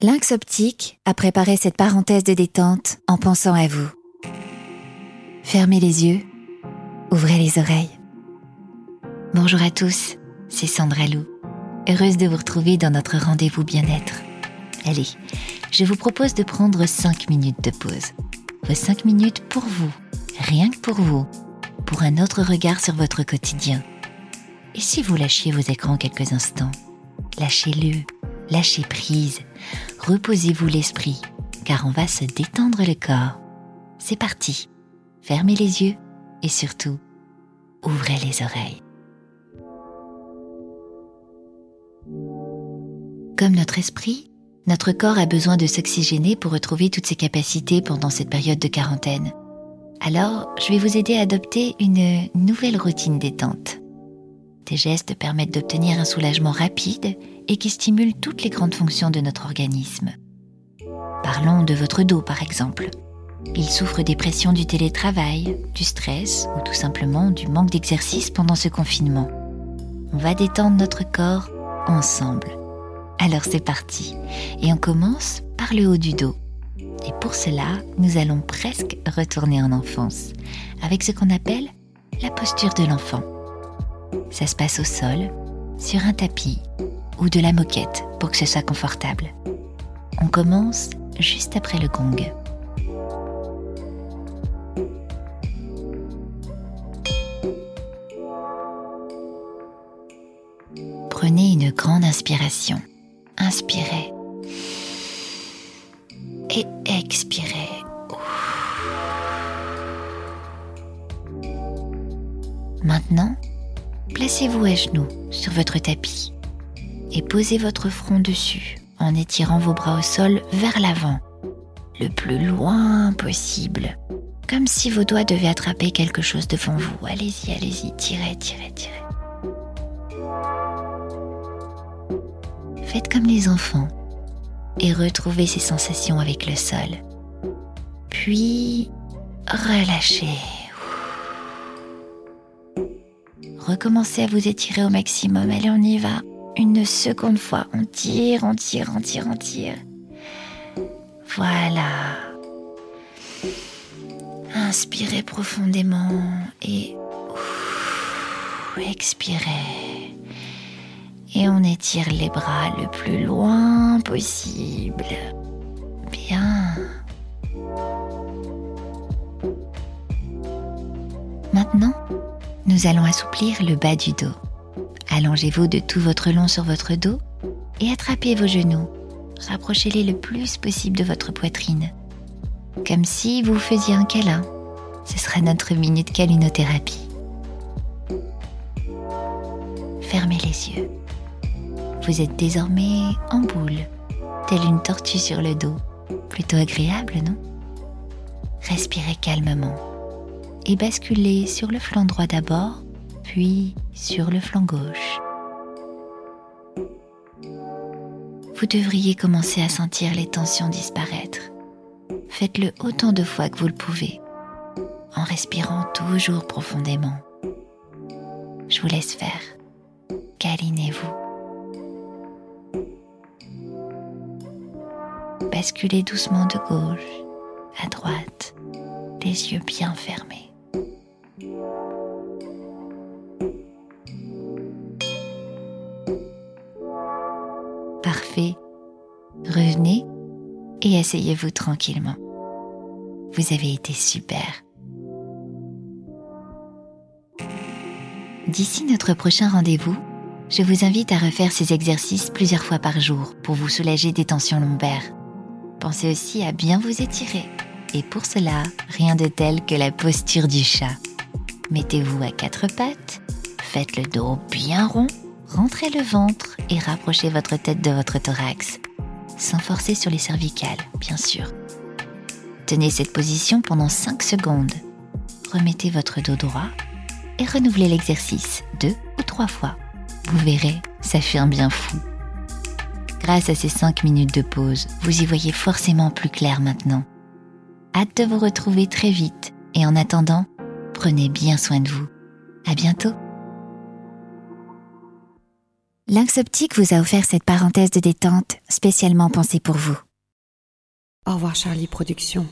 Lynx Optique a préparé cette parenthèse de détente en pensant à vous. Fermez les yeux, ouvrez les oreilles. Bonjour à tous, c'est Sandra Lou. Heureuse de vous retrouver dans notre rendez-vous bien-être. Allez, je vous propose de prendre 5 minutes de pause. Vos 5 minutes pour vous, rien que pour vous, pour un autre regard sur votre quotidien. Et si vous lâchiez vos écrans quelques instants Lâchez-le, lâchez prise, reposez-vous l'esprit, car on va se détendre le corps. C'est parti. Fermez les yeux et surtout, ouvrez les oreilles. Comme notre esprit, notre corps a besoin de s'oxygéner pour retrouver toutes ses capacités pendant cette période de quarantaine. Alors, je vais vous aider à adopter une nouvelle routine détente. Des gestes permettent d'obtenir un soulagement rapide et qui stimulent toutes les grandes fonctions de notre organisme. Parlons de votre dos par exemple. Il souffre des pressions du télétravail, du stress ou tout simplement du manque d'exercice pendant ce confinement. On va détendre notre corps ensemble. Alors c'est parti. Et on commence par le haut du dos. Et pour cela, nous allons presque retourner en enfance, avec ce qu'on appelle la posture de l'enfant. Ça se passe au sol, sur un tapis ou de la moquette pour que ce soit confortable. On commence juste après le gong. Prenez une grande inspiration. Inspirez. Et expirez. Maintenant, placez-vous à genoux sur votre tapis et posez votre front dessus en étirant vos bras au sol vers l'avant, le plus loin possible, comme si vos doigts devaient attraper quelque chose devant vous. Allez-y, allez-y, tirez, tirez, tirez. Faites comme les enfants et retrouvez ces sensations avec le sol. Puis, relâchez. Recommencez à vous étirer au maximum. Allez, on y va. Une seconde fois. On tire, on tire, on tire, on tire. Voilà. Inspirez profondément et expirez. Et on étire les bras le plus loin possible. Bien. Maintenant, nous allons assouplir le bas du dos. Allongez-vous de tout votre long sur votre dos et attrapez vos genoux. Rapprochez-les le plus possible de votre poitrine. Comme si vous faisiez un câlin. Ce sera notre minute câlinothérapie. Fermez les yeux. Vous êtes désormais en boule, telle une tortue sur le dos. Plutôt agréable, non? Respirez calmement et basculez sur le flanc droit d'abord, puis sur le flanc gauche. Vous devriez commencer à sentir les tensions disparaître. Faites-le autant de fois que vous le pouvez, en respirant toujours profondément. Je vous laisse faire. Câlinez-vous. Basculez doucement de gauche à droite, les yeux bien fermés. Revenez et asseyez-vous tranquillement. Vous avez été super. D'ici notre prochain rendez-vous, je vous invite à refaire ces exercices plusieurs fois par jour pour vous soulager des tensions lombaires. Pensez aussi à bien vous étirer. Et pour cela, rien de tel que la posture du chat. Mettez-vous à quatre pattes, faites le dos bien rond, rentrez le ventre et rapprochez votre tête de votre thorax, sans forcer sur les cervicales, bien sûr. Tenez cette position pendant 5 secondes. Remettez votre dos droit et renouvelez l'exercice deux ou trois fois. Vous verrez, ça fait un bien fou. Grâce à ces 5 minutes de pause, vous y voyez forcément plus clair maintenant. Hâte de vous retrouver très vite et en attendant, prenez bien soin de vous. À bientôt! Lynx Optique vous a offert cette parenthèse de détente spécialement pensée pour vous. Au revoir Charlie Productions.